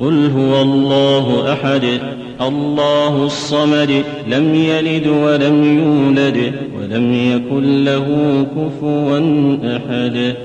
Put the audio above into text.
قل هو الله أحد الله الصمد لم يلد ولم يولد ولم يكن له كفوا أحد.